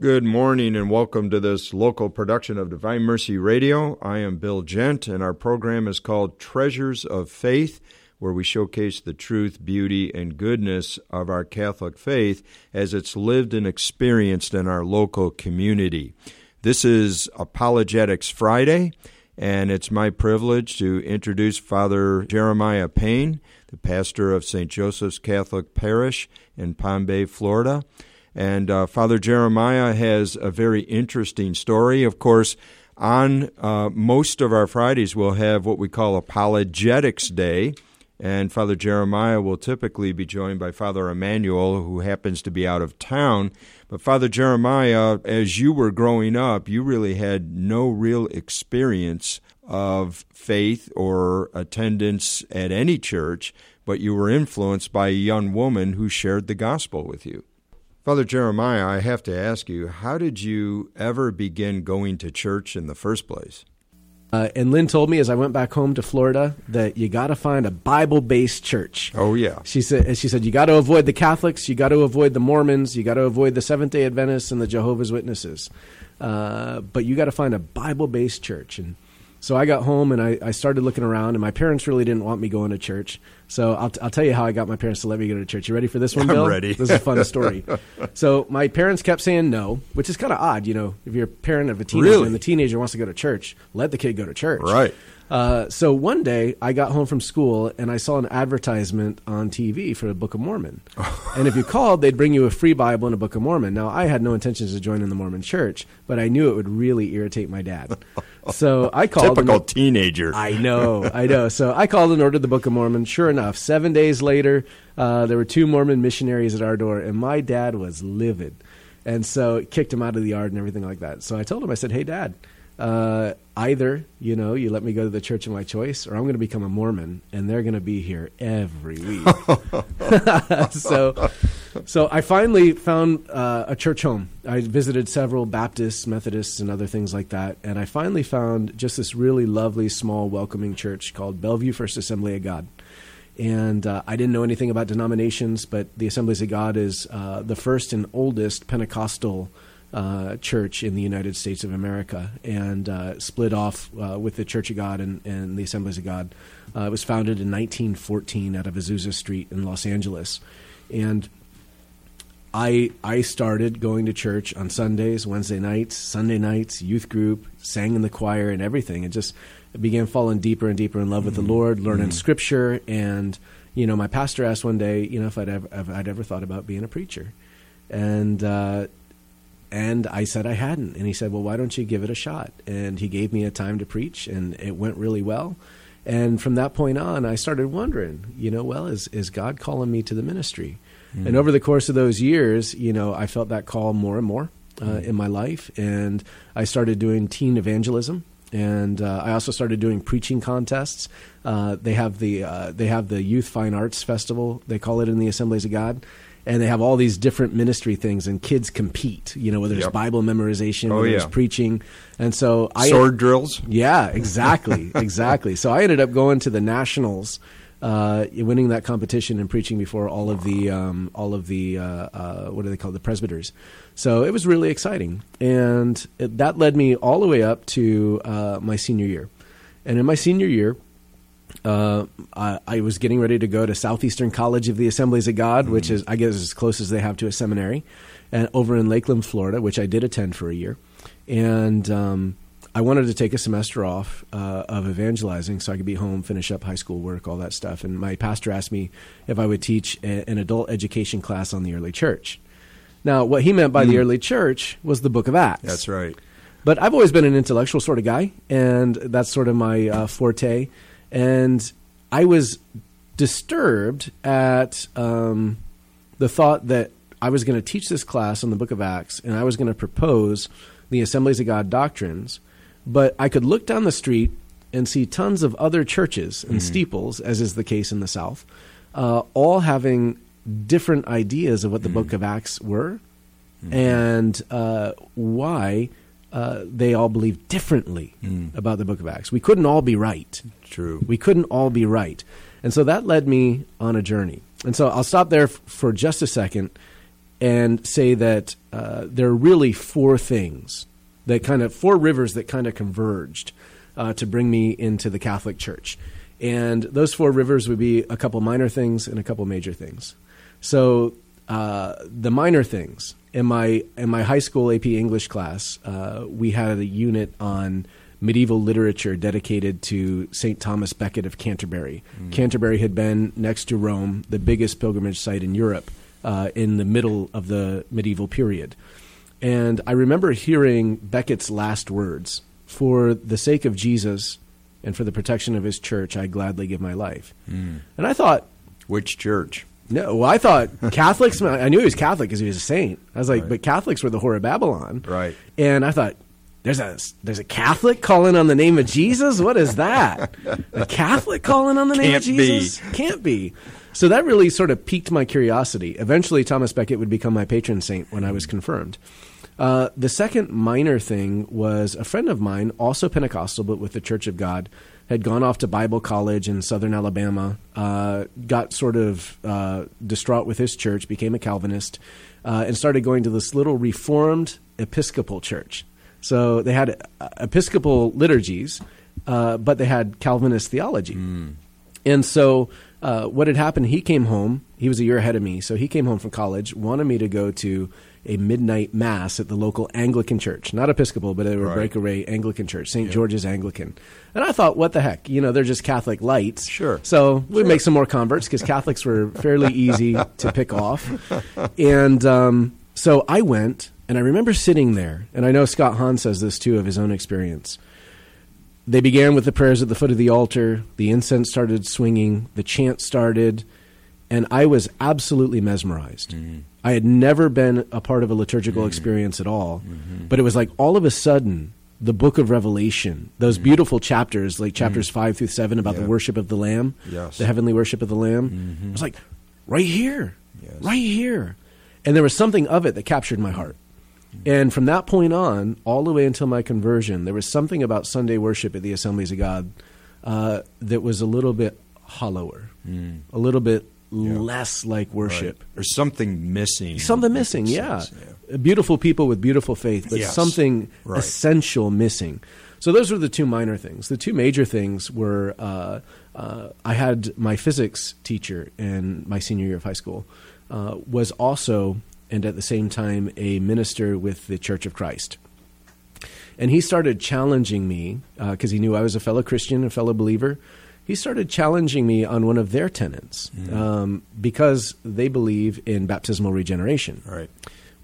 Good morning and welcome to this local production of Divine Mercy Radio. I am Bill Gent, and our program is called Treasures of Faith, where we showcase the truth, beauty, and goodness of our Catholic faith as it's lived and experienced in our local community. This is Apologetics Friday, and it's my privilege to introduce Father Jeremiah Payne, the pastor of St. Joseph's Catholic Parish in Palm Bay, Florida. And uh, Father Jeremiah has a very interesting story. Of course, on uh, most of our Fridays, we'll have what we call Apologetics Day. And Father Jeremiah will typically be joined by Father Emmanuel, who happens to be out of town. But Father Jeremiah, as you were growing up, you really had no real experience of faith or attendance at any church, but you were influenced by a young woman who shared the gospel with you. Father Jeremiah, I have to ask you, how did you ever begin going to church in the first place? Uh, and Lynn told me as I went back home to Florida that you got to find a Bible-based church. Oh yeah. She said. She said you got to avoid the Catholics, you got to avoid the Mormons, you got to avoid the Seventh Day Adventists and the Jehovah's Witnesses, uh, but you got to find a Bible-based church. And so I got home and I, I, started looking around, and my parents really didn't want me going to church. So I'll, t- I'll tell you how I got my parents to let me go to church. You ready for this one, Bill? I'm ready. this is a fun story. so my parents kept saying no, which is kind of odd. You know, if you're a parent of a teenager really? and the teenager wants to go to church, let the kid go to church. Right. Uh, so one day I got home from school and I saw an advertisement on TV for the Book of Mormon. and if you called, they'd bring you a free Bible and a Book of Mormon. Now I had no intentions of joining the Mormon Church, but I knew it would really irritate my dad. So I called. Typical and, teenager. I know, I know. So I called and ordered the Book of Mormon. Sure enough, seven days later, uh, there were two Mormon missionaries at our door, and my dad was livid. And so kicked him out of the yard and everything like that. So I told him, I said, "Hey, Dad, uh, either you know you let me go to the church of my choice, or I'm going to become a Mormon, and they're going to be here every week." so, so I finally found uh, a church home. I visited several Baptists, Methodists, and other things like that, and I finally found just this really lovely, small, welcoming church called Bellevue First Assembly of God. And uh, I didn't know anything about denominations, but the Assemblies of God is uh, the first and oldest Pentecostal uh, church in the United States of America and uh, split off uh, with the Church of God and, and the Assemblies of God. Uh, it was founded in 1914 out of Azusa Street in Los Angeles. And I, I started going to church on Sundays, Wednesday nights, Sunday nights, youth group, sang in the choir and everything. And just began falling deeper and deeper in love with mm-hmm. the Lord, learning mm-hmm. scripture. And, you know, my pastor asked one day, you know, if I'd ever, if I'd ever thought about being a preacher. And, uh, and I said I hadn't. And he said, Well, why don't you give it a shot? And he gave me a time to preach, and it went really well. And from that point on, I started wondering, you know, well, is, is God calling me to the ministry? Mm. And over the course of those years, you know, I felt that call more and more uh, mm. in my life. And I started doing teen evangelism. And uh, I also started doing preaching contests. Uh, they have the uh, they have the Youth Fine Arts Festival. They call it in the Assemblies of God, and they have all these different ministry things and kids compete you know whether it's yep. bible memorization oh, whether yeah. it's preaching and so I sword drills yeah exactly exactly so i ended up going to the nationals uh, winning that competition and preaching before all of the um, all of the uh, uh, what do they call the presbyters. So it was really exciting, and it, that led me all the way up to uh, my senior year. And in my senior year, uh, I, I, was getting ready to go to Southeastern College of the Assemblies of God, mm-hmm. which is, I guess, as close as they have to a seminary, and over in Lakeland, Florida, which I did attend for a year. And um, I wanted to take a semester off uh, of evangelizing so I could be home, finish up high school work, all that stuff. And my pastor asked me if I would teach a, an adult education class on the early church. Now, what he meant by mm. the early church was the book of Acts. That's right. But I've always been an intellectual sort of guy, and that's sort of my uh, forte and I was disturbed at um, the thought that I was going to teach this class on the Book of Acts, and I was going to propose the Assemblies of God doctrines, but I could look down the street and see tons of other churches and mm-hmm. steeples, as is the case in the South, uh, all having different ideas of what the mm-hmm. Book of Acts were mm-hmm. and uh, why uh, they all believed differently mm. about the book of Acts. We couldn't all be right. True. We couldn't all be right. And so that led me on a journey. And so I'll stop there f- for just a second and say that uh, there are really four things that kind of four rivers that kind of converged uh, to bring me into the Catholic Church. And those four rivers would be a couple minor things and a couple major things. So uh, the minor things in my in my high school AP English class, uh, we had a unit on medieval literature dedicated to St. Thomas Becket of Canterbury. Mm. Canterbury had been next to Rome, the biggest pilgrimage site in Europe uh, in the middle of the medieval period. And I remember hearing Becket's last words For the sake of Jesus and for the protection of his church, I gladly give my life. Mm. And I thought, Which church? No, well, I thought Catholics. I knew he was Catholic because he was a saint. I was like, right. but Catholics were the whore of Babylon, right? And I thought, there's a there's a Catholic calling on the name of Jesus. What is that? a Catholic calling on the name Can't of Jesus? Be. Can't be. So that really sort of piqued my curiosity. Eventually, Thomas Becket would become my patron saint when I was confirmed. Uh, the second minor thing was a friend of mine, also Pentecostal, but with the Church of God, had gone off to Bible college in southern Alabama, uh, got sort of uh, distraught with his church, became a Calvinist, uh, and started going to this little Reformed Episcopal church. So they had uh, Episcopal liturgies, uh, but they had Calvinist theology. Mm. And so uh, what had happened, he came home. He was a year ahead of me. So he came home from college, wanted me to go to a midnight mass at the local Anglican church, not Episcopal, but a right. breakaway Anglican church, St. Yep. George's Anglican. And I thought, what the heck? You know, they're just Catholic lights. Sure. So we'd sure. make some more converts because Catholics were fairly easy to pick off. And um, so I went, and I remember sitting there, and I know Scott Hahn says this too of his own experience. They began with the prayers at the foot of the altar. The incense started swinging. The chant started. And I was absolutely mesmerized. Mm-hmm. I had never been a part of a liturgical mm-hmm. experience at all. Mm-hmm. But it was like all of a sudden, the book of Revelation, those mm-hmm. beautiful chapters, like chapters mm-hmm. 5 through 7 about the worship of the Lamb, yes. the heavenly worship of the Lamb, mm-hmm. it was like, right here, yes. right here. And there was something of it that captured my heart. And from that point on, all the way until my conversion, there was something about Sunday worship at the Assemblies of God uh, that was a little bit hollower, mm. a little bit yeah. less like worship. Right. Or something missing. Something missing, yeah. yeah. Beautiful people with beautiful faith, but yes. something right. essential missing. So those were the two minor things. The two major things were uh, uh, I had my physics teacher in my senior year of high school uh, was also and at the same time a minister with the Church of Christ. And he started challenging me because uh, he knew I was a fellow Christian, a fellow believer he started challenging me on one of their tenets mm. um, because they believe in baptismal regeneration. Right.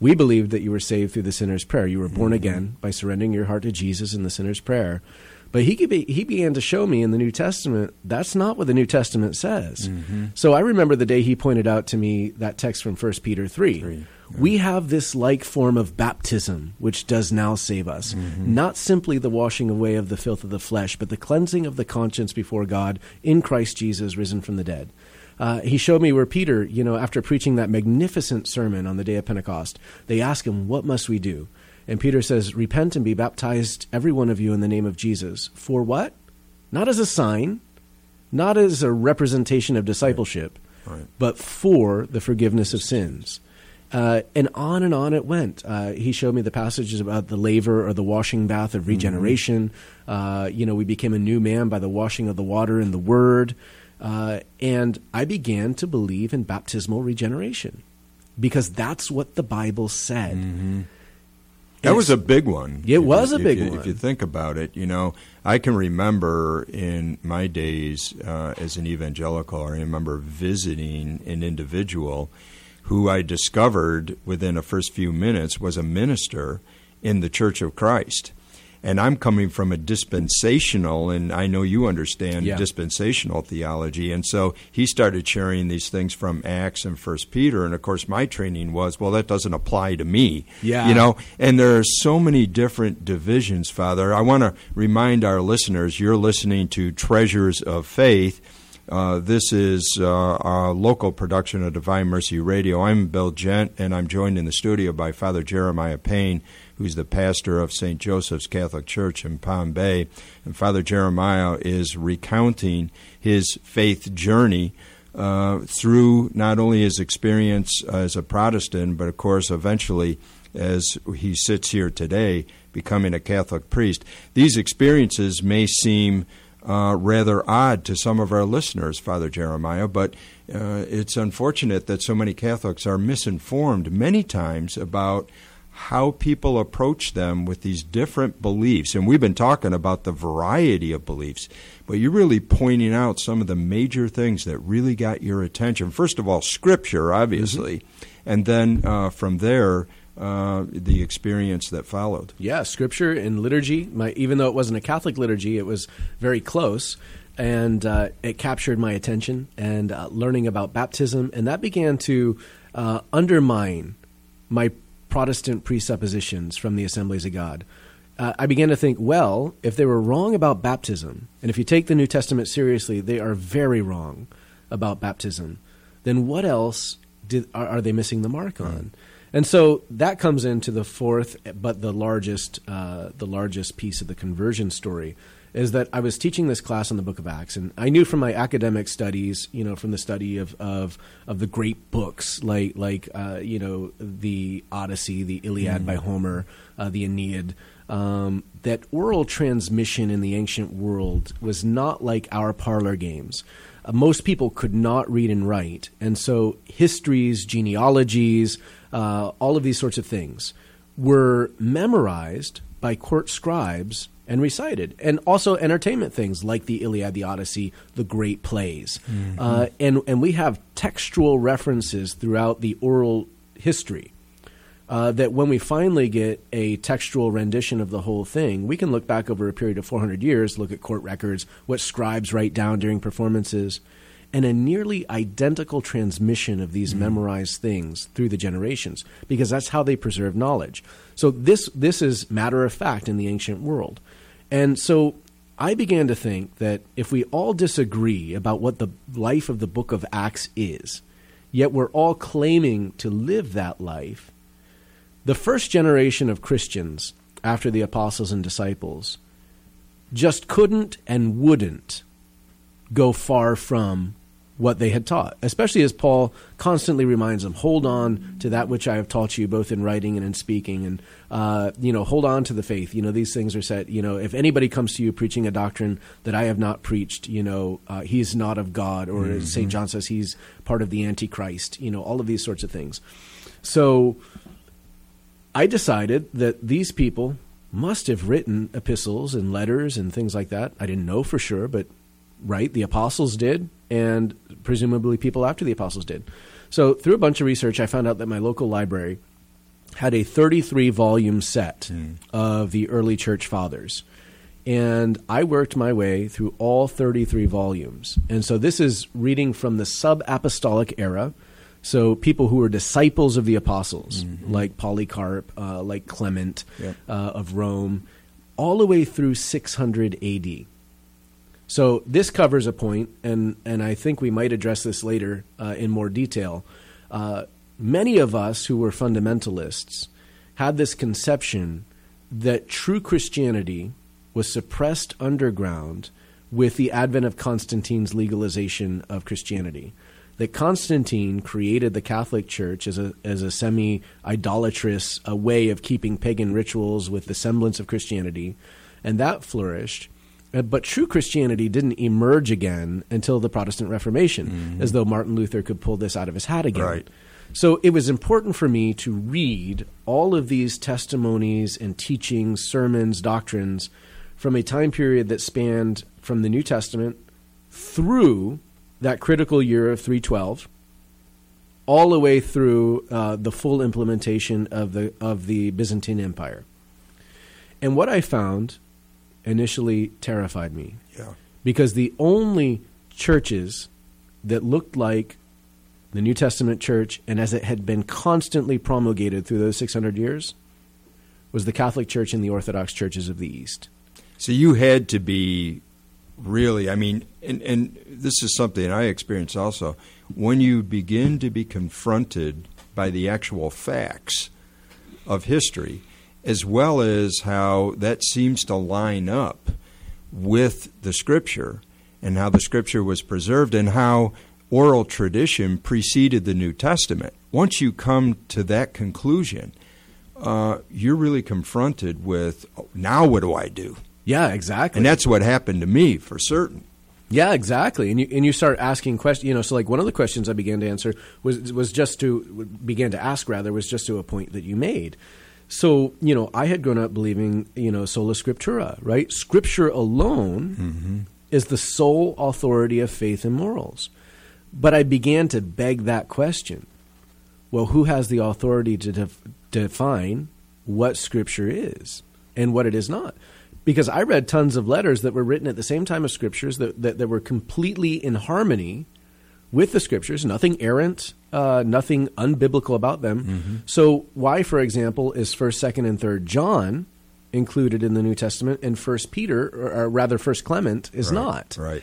We believed that you were saved through the sinner's prayer. You were born mm-hmm. again by surrendering your heart to Jesus in the sinner's prayer. But he, be, he began to show me in the New Testament that's not what the New Testament says. Mm-hmm. So I remember the day he pointed out to me that text from 1 Peter 3. 3 we have this like form of baptism which does now save us. Mm-hmm. Not simply the washing away of the filth of the flesh, but the cleansing of the conscience before God in Christ Jesus risen from the dead. Uh, he showed me where Peter, you know, after preaching that magnificent sermon on the day of Pentecost, they ask him, What must we do? And Peter says, Repent and be baptized, every one of you, in the name of Jesus. For what? Not as a sign, not as a representation of discipleship, right. Right. but for the forgiveness of sins. Uh, and on and on it went. Uh, he showed me the passages about the laver or the washing bath of regeneration. Mm-hmm. Uh, you know, we became a new man by the washing of the water in the Word. Uh, and I began to believe in baptismal regeneration because that's what the Bible said. Mm-hmm. That was a big one. It was a big you, one. If you think about it, you know, I can remember in my days uh, as an evangelical, I remember visiting an individual who I discovered within the first few minutes was a minister in the Church of Christ. And I'm coming from a dispensational, and I know you understand yeah. dispensational theology. And so he started sharing these things from Acts and First Peter. And of course, my training was, well, that doesn't apply to me. Yeah. You know, and there are so many different divisions, Father. I want to remind our listeners you're listening to Treasures of Faith uh, this is uh, a local production of Divine Mercy Radio. I'm Bill Gent, and I'm joined in the studio by Father Jeremiah Payne, who's the pastor of St. Joseph's Catholic Church in Palm Bay. And Father Jeremiah is recounting his faith journey uh, through not only his experience as a Protestant, but of course, eventually, as he sits here today, becoming a Catholic priest. These experiences may seem uh, rather odd to some of our listeners, Father Jeremiah, but uh, it's unfortunate that so many Catholics are misinformed many times about how people approach them with these different beliefs. And we've been talking about the variety of beliefs, but you're really pointing out some of the major things that really got your attention. First of all, Scripture, obviously, mm-hmm. and then uh, from there, uh, the experience that followed. Yeah, Scripture and liturgy. My, even though it wasn't a Catholic liturgy, it was very close, and uh, it captured my attention. And uh, learning about baptism, and that began to uh, undermine my Protestant presuppositions from the Assemblies of God. Uh, I began to think, well, if they were wrong about baptism, and if you take the New Testament seriously, they are very wrong about baptism, then what else did, are, are they missing the mark on? And so that comes into the fourth, but the largest, uh, the largest piece of the conversion story, is that I was teaching this class on the Book of Acts, and I knew from my academic studies, you know, from the study of of, of the great books like like uh, you know the Odyssey, the Iliad mm. by Homer, uh, the Aeneid, um, that oral transmission in the ancient world was not like our parlor games. Uh, most people could not read and write, and so histories, genealogies, uh, all of these sorts of things were memorized by court scribes and recited, and also entertainment things like the Iliad, the Odyssey, the great plays, mm-hmm. uh, and and we have textual references throughout the oral history. Uh, that when we finally get a textual rendition of the whole thing, we can look back over a period of 400 years, look at court records, what scribes write down during performances, and a nearly identical transmission of these mm. memorized things through the generations because that's how they preserve knowledge. So this this is matter of fact in the ancient world. And so I began to think that if we all disagree about what the life of the book of Acts is, yet we're all claiming to live that life, the first generation of Christians after the apostles and disciples just couldn't and wouldn't go far from what they had taught, especially as Paul constantly reminds them, hold on to that which I have taught you, both in writing and in speaking, and uh, you know, hold on to the faith. You know, these things are set. You know, if anybody comes to you preaching a doctrine that I have not preached, you know, uh, he's not of God, or mm-hmm. Saint John says he's part of the Antichrist. You know, all of these sorts of things. So, I decided that these people must have written epistles and letters and things like that. I didn't know for sure, but right, the apostles did and presumably people after the apostles did. So, through a bunch of research, I found out that my local library had a 33 volume set mm. of the early church fathers. And I worked my way through all 33 volumes. And so this is reading from the sub apostolic era. So people who were disciples of the apostles, mm-hmm. like Polycarp, uh, like Clement yep. uh, of Rome, all the way through 600 AD. So this covers a point, and, and I think we might address this later uh, in more detail. Uh, many of us who were fundamentalists had this conception that true Christianity was suppressed underground with the advent of Constantine's legalization of Christianity. That Constantine created the Catholic Church as a as a semi idolatrous a way of keeping pagan rituals with the semblance of Christianity, and that flourished uh, but true Christianity didn't emerge again until the Protestant Reformation, mm-hmm. as though Martin Luther could pull this out of his hat again. Right. So it was important for me to read all of these testimonies and teachings, sermons, doctrines from a time period that spanned from the New Testament through that critical year of 312 all the way through uh, the full implementation of the of the Byzantine Empire. And what I found initially terrified me. Yeah. Because the only churches that looked like the New Testament church and as it had been constantly promulgated through those 600 years was the Catholic Church and the Orthodox churches of the East. So you had to be really, I mean, and, and this is something I experienced also. When you begin to be confronted by the actual facts of history, as well as how that seems to line up with the scripture and how the scripture was preserved and how oral tradition preceded the New Testament. Once you come to that conclusion, uh, you're really confronted with now what do I do? Yeah, exactly. And that's what happened to me for certain. Yeah, exactly. And you and you start asking questions. You know, so like one of the questions I began to answer was was just to began to ask rather was just to a point that you made. So you know, I had grown up believing you know sola scriptura, right? Scripture alone mm-hmm. is the sole authority of faith and morals. But I began to beg that question. Well, who has the authority to def- define what Scripture is and what it is not? because I read tons of letters that were written at the same time as scriptures that, that, that were completely in harmony with the scriptures, nothing errant, uh, nothing unbiblical about them. Mm-hmm. So, why, for example, is First, Second, and Third John included in the New Testament, and First Peter, or, or rather First Clement, is right, not? Right.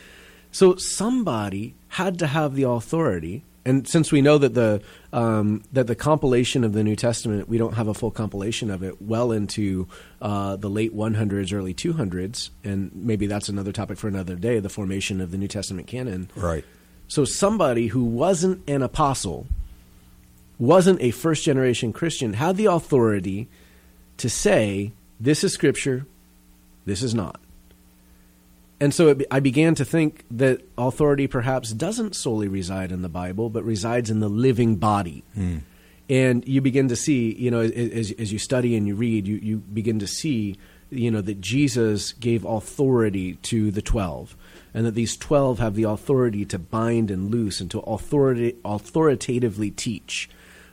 So, somebody had to have the authority and since we know that the um, that the compilation of the New Testament, we don't have a full compilation of it well into uh, the late 100s, early 200s, and maybe that's another topic for another day. The formation of the New Testament canon, right? So somebody who wasn't an apostle, wasn't a first generation Christian, had the authority to say, "This is Scripture, this is not." and so it, I began to think that authority perhaps doesn't solely reside in the Bible, but resides in the living body. Mm. And you begin to see, you know, as, as you study and you read, you, you begin to see, you know, that Jesus gave authority to the 12 and that these 12 have the authority to bind and loose and to authority, authoritatively teach.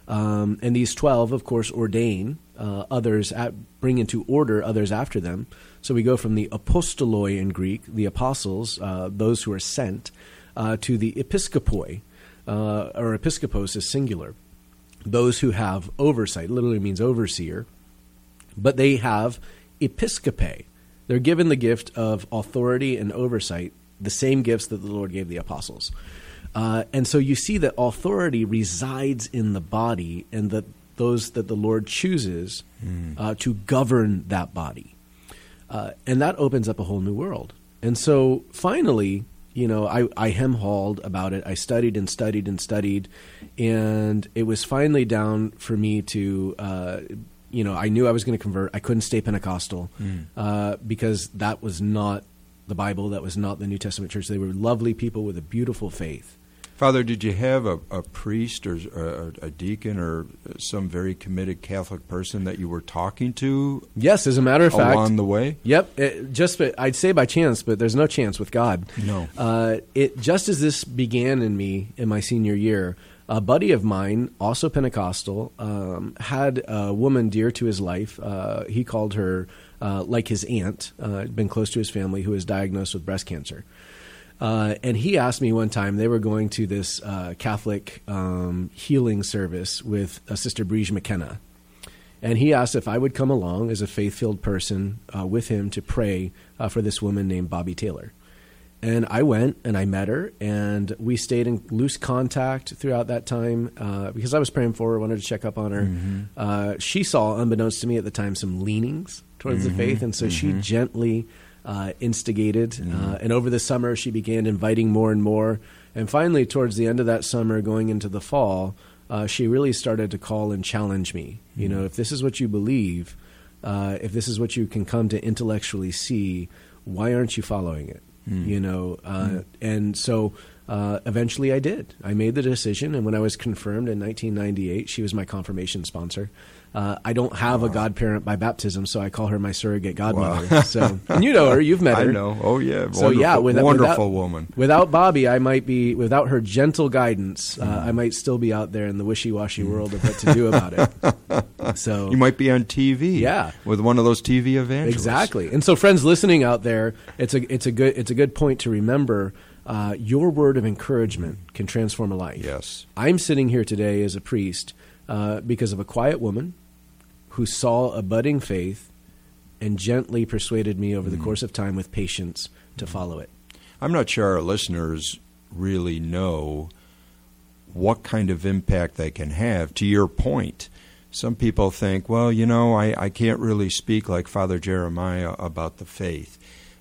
Um, and these 12, of course, ordain uh, others, at, bring into order others after them. So we go from the apostoloi in Greek, the apostles, uh, those who are sent, uh, to the episkopoi, uh, or episkopos is singular, those who have oversight. Literally means overseer, but they have episcope. They're given the gift of authority and oversight, the same gifts that the Lord gave the apostles. Uh, and so you see that authority resides in the body, and that those that the Lord chooses mm. uh, to govern that body. Uh, and that opens up a whole new world. And so finally, you know, I, I hem hauled about it. I studied and studied and studied. And it was finally down for me to, uh, you know, I knew I was going to convert. I couldn't stay Pentecostal mm. uh, because that was not the Bible. That was not the New Testament church. They were lovely people with a beautiful faith. Father, did you have a, a priest or a, a, deacon or some very committed Catholic person that you were talking to? Yes, as a matter of along fact, along the way. Yep, it, just I'd say by chance, but there's no chance with God. No. Uh, it just as this began in me in my senior year. A buddy of mine, also Pentecostal, um, had a woman dear to his life. Uh, he called her uh, like his aunt, uh, been close to his family, who was diagnosed with breast cancer. Uh, and he asked me one time, they were going to this uh, Catholic um, healing service with a Sister Briege McKenna. And he asked if I would come along as a faith filled person uh, with him to pray uh, for this woman named Bobby Taylor. And I went and I met her, and we stayed in loose contact throughout that time uh, because I was praying for her, wanted to check up on her. Mm-hmm. Uh, she saw, unbeknownst to me at the time, some leanings towards mm-hmm. the faith, and so mm-hmm. she gently uh, instigated. Mm-hmm. Uh, and over the summer, she began inviting more and more. And finally, towards the end of that summer, going into the fall, uh, she really started to call and challenge me. Mm-hmm. You know, if this is what you believe, uh, if this is what you can come to intellectually see, why aren't you following it? Mm-hmm. You know, uh, mm. and so uh, eventually I did. I made the decision, and when I was confirmed in 1998, she was my confirmation sponsor. Uh, I don't have wow. a godparent by baptism, so I call her my surrogate godmother. Wow. so and you know her, you've met her. I know. Oh yeah. So yeah, with, wonderful without, woman. Without Bobby, I might be without her gentle guidance. Uh, mm. I might still be out there in the wishy-washy mm. world of what to do about it. So you might be on TV. Yeah, with one of those TV evangelists. Exactly. And so, friends listening out there, it's a it's a good it's a good point to remember. Uh, your word of encouragement can transform a life. Yes. I'm sitting here today as a priest uh, because of a quiet woman who saw a budding faith and gently persuaded me over the mm. course of time with patience to follow it. I'm not sure our listeners really know what kind of impact they can have. To your point, some people think, well, you know, I, I can't really speak like Father Jeremiah about the faith.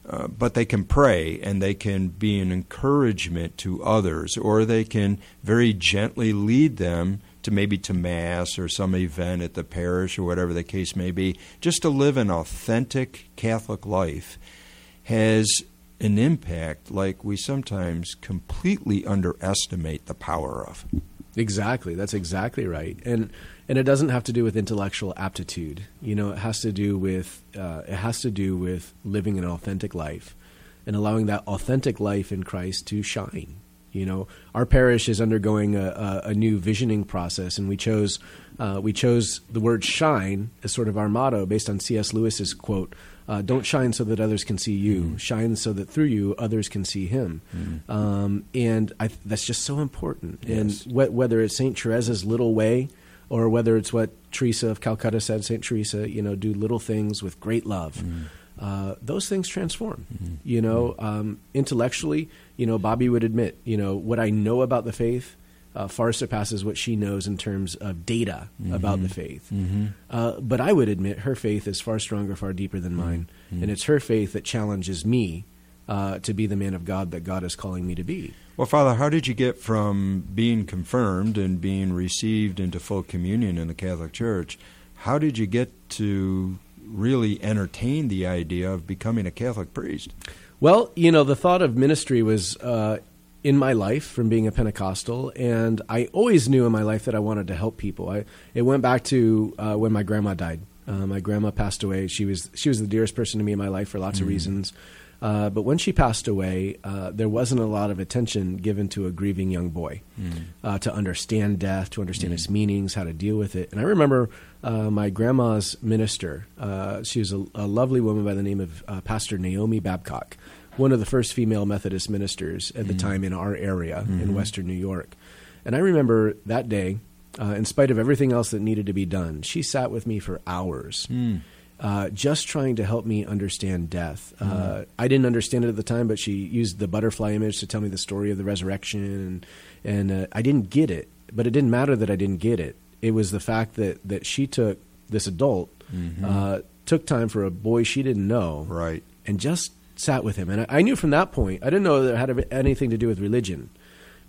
uh, but they can pray and they can be an encouragement to others, or they can very gently lead them to maybe to mass or some event at the parish or whatever the case may be. Just to live an authentic Catholic life has an impact like we sometimes completely underestimate the power of. Exactly. That's exactly right. And and it doesn't have to do with intellectual aptitude. You know, it has to do with uh, it has to do with living an authentic life and allowing that authentic life in Christ to shine. You know, our parish is undergoing a, a, a new visioning process, and we chose uh, we chose the word "shine" as sort of our motto, based on C.S. Lewis's quote uh, don't shine so that others can see you. Mm. Shine so that through you others can see Him. Mm. Um, and I, that's just so important. Yes. And wh- whether it's Saint Teresa's little way, or whether it's what Teresa of Calcutta said, Saint Teresa, you know, do little things with great love. Mm. Uh, those things transform. Mm. You know, um, intellectually, you know, Bobby would admit, you know, what I know about the faith uh, far surpasses what she knows in terms of data mm-hmm. about the faith. Mm-hmm. Uh, but I would admit her faith is far stronger, far deeper than mine. Mm-hmm. And it's her faith that challenges me uh, to be the man of God that God is calling me to be. Well, Father, how did you get from being confirmed and being received into full communion in the Catholic Church? How did you get to really entertain the idea of becoming a Catholic priest? Well, you know, the thought of ministry was uh, in my life from being a Pentecostal, and I always knew in my life that I wanted to help people. I, it went back to uh, when my grandma died. Uh, my grandma passed away. She was she was the dearest person to me in my life for lots mm. of reasons. Uh, but when she passed away, uh, there wasn't a lot of attention given to a grieving young boy mm. to understand death, to understand mm. its meanings, how to deal with it. And I remember uh, my grandma's minister. she was a, a, lovely woman by the name of Pastor Naomi Babcock one of the first female Methodist ministers at the mm-hmm. time in our area mm-hmm. in Western New York. And I remember that day, uh, in spite of everything else that needed to be done, she sat with me for hours. Uh, just trying to help me understand death. Mm. Uh, I didn't understand it at the time, but she used the butterfly image to tell me the story of the resurrection, and, and uh, I didn't get it. But it didn't matter that I didn't get it. It was the fact that, that she took this adult, mm-hmm. Uh, took time for a boy she didn't know, right, and just sat with him. And I, I knew from that point, I didn't know that it had anything to do with religion.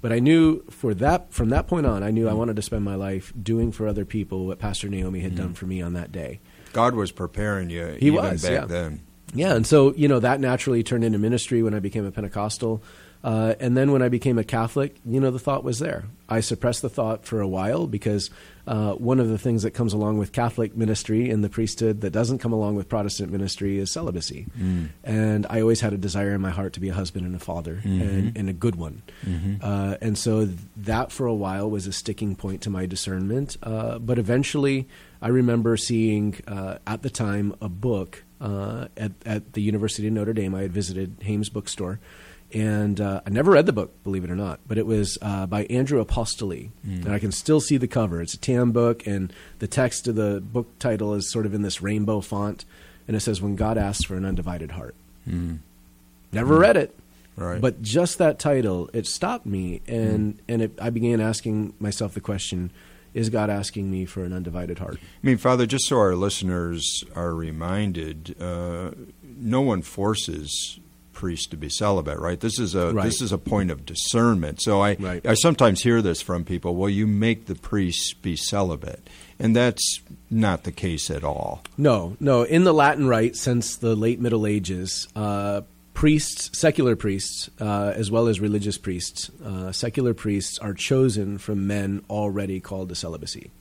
But I knew for that from that point on, I knew I wanted to spend my life doing for other people what Pastor Naomi had mm done for me on that day. God was preparing you he was, back yeah. then. Yeah, and so you know that naturally turned into ministry when I became a Pentecostal. Uh, and then when I became a Catholic, you know, the thought was there. I suppressed the thought for a while because uh, one of the things that comes along with Catholic ministry in the priesthood that doesn't come along with Protestant ministry is celibacy. Mm. And I always had a desire in my heart to be a husband and a father mm-hmm. and, and, a good one. Mm-hmm. Uh, and so that for a while was a sticking point to my discernment. Uh, but eventually, I remember seeing uh, at the time a book uh, at, at the University of Notre Dame. I had visited Hammes Bookstore and uh, I never read the book, believe it or not, but it was uh, by Andrew Apostoli, mm. and I can still see the cover. It's a tan book, and the text of the book title is sort of in this rainbow font, and it says, "When God asks for an undivided heart." Mm. Never mm. read it, right. but just that title it stopped me, and and it, I began asking myself the question. Is God asking me for an undivided heart? I mean, Father, just so our listeners are reminded, uh, no one forces priests to be celibate, right? This is a right. this is a point of discernment. So I right. I sometimes hear this from people. Well, you make the priests be celibate, and that's not the case at all. No, no. In the Latin Rite, since the late Middle Ages, uh, priests, secular priests, uh, as well as religious priests, uh, secular priests are chosen from men already called to celibacy.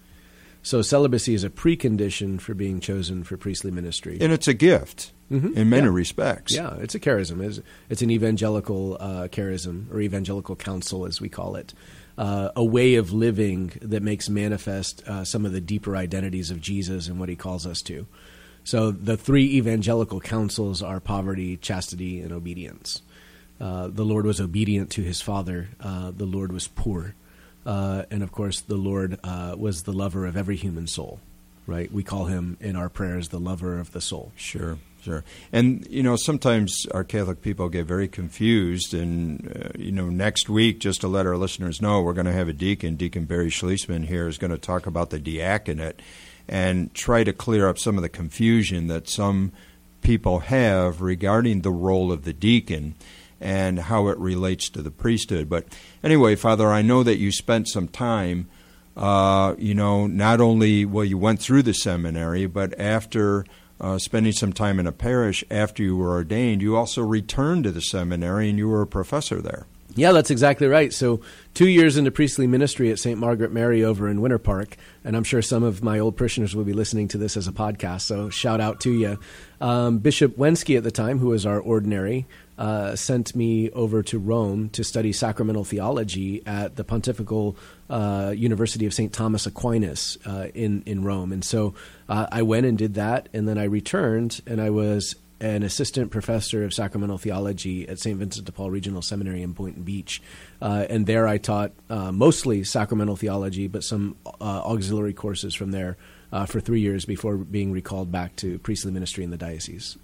So celibacy is a precondition for being chosen for priestly ministry, and it's a gift mm-hmm. in many yeah. respects. Yeah, it's a charism. It's, it's an evangelical uh, charism, or evangelical counsel, as we call it. Uh, a way of living that makes manifest uh, some of the deeper identities of Jesus and what he calls us to. So the three evangelical counsels are poverty, chastity, and obedience. Uh, the Lord was obedient to his Father. Uh, the Lord was poor. Uh, and of course, the Lord was the lover of every human soul, right? We call him in our prayers the lover of the soul. Sure. Sure. And, you know, sometimes our Catholic people get very confused. And, uh, you know, next week, just to let our listeners know, we're going to have a deacon, Deacon Barry Schlesman, here, is going to talk about the diaconate and try to clear up some of the confusion that some people have regarding the role of the deacon and how it relates to the priesthood. But anyway, Father, I know that you spent some time, uh, you know, not only, well, you went through the seminary, but after uh, spending some time in a parish after you were ordained, you also returned to the seminary and you were a professor there. Yeah, that's exactly right. So, two years into priestly ministry at St. Margaret Mary over in Winter Park, and I'm sure some of my old parishioners will be listening to this as a podcast, so shout out to you. Um, Bishop Wenski at the time, who was our ordinary, uh, sent me over to Rome to study sacramental theology at the Pontifical uh, University of St. Thomas Aquinas uh, in, in Rome. And so uh, I went and did that, and then I returned, and I was an assistant professor of sacramental theology at St. Vincent de Paul Regional Seminary in Boynton Beach. Uh, and there I taught uh, mostly sacramental theology, but some uh, auxiliary courses from there uh, for three years before being recalled back to priestly ministry in the diocese.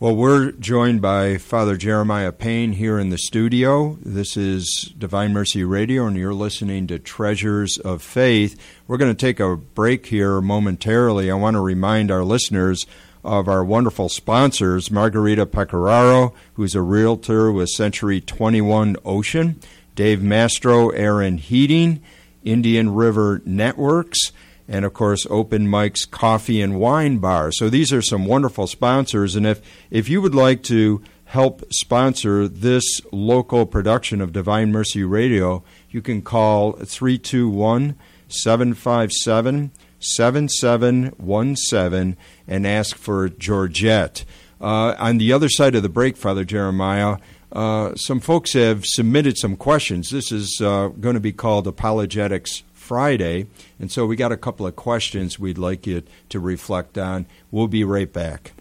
Well, we're joined by Father Jeremiah Payne here in the studio. This is Divine Mercy Radio, and you're listening to Treasures of Faith. We're going to take a break here momentarily. I want to remind our listeners of our wonderful sponsors, Margarita Pecoraro, who's a realtor with Century 21 Ocean, Dave Mastro, Aaron Heating, Indian River Networks, and of course Open Mike's Coffee and Wine Bar. So these are some wonderful sponsors, and if if you would like to help sponsor this local production of Divine Mercy Radio, you can call 321 757 7717 and ask for Georgette. Uh, on the other side of the break, Father Jeremiah, uh, some folks have submitted some questions. This is uh, going to be called Apologetics Friday, and so we got a couple of questions we'd like you to reflect on. We'll be right back.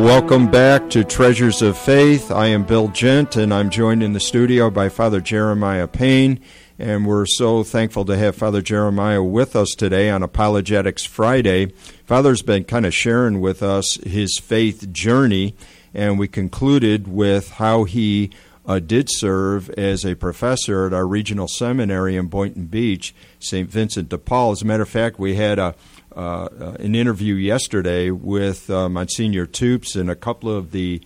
Welcome back to Treasures of Faith. I am Bill Gent, and I'm joined in the studio by Father Jeremiah Payne. And we're so thankful to have Father Jeremiah with us today on Apologetics Friday. Father's been kind of sharing with us his faith journey, and we concluded with how he uh, did serve as a professor at our regional seminary in Boynton Beach, St. Vincent de Paul. As a matter of fact, we had a uh, uh, an interview yesterday with uh, Monsignor Toups and a couple of the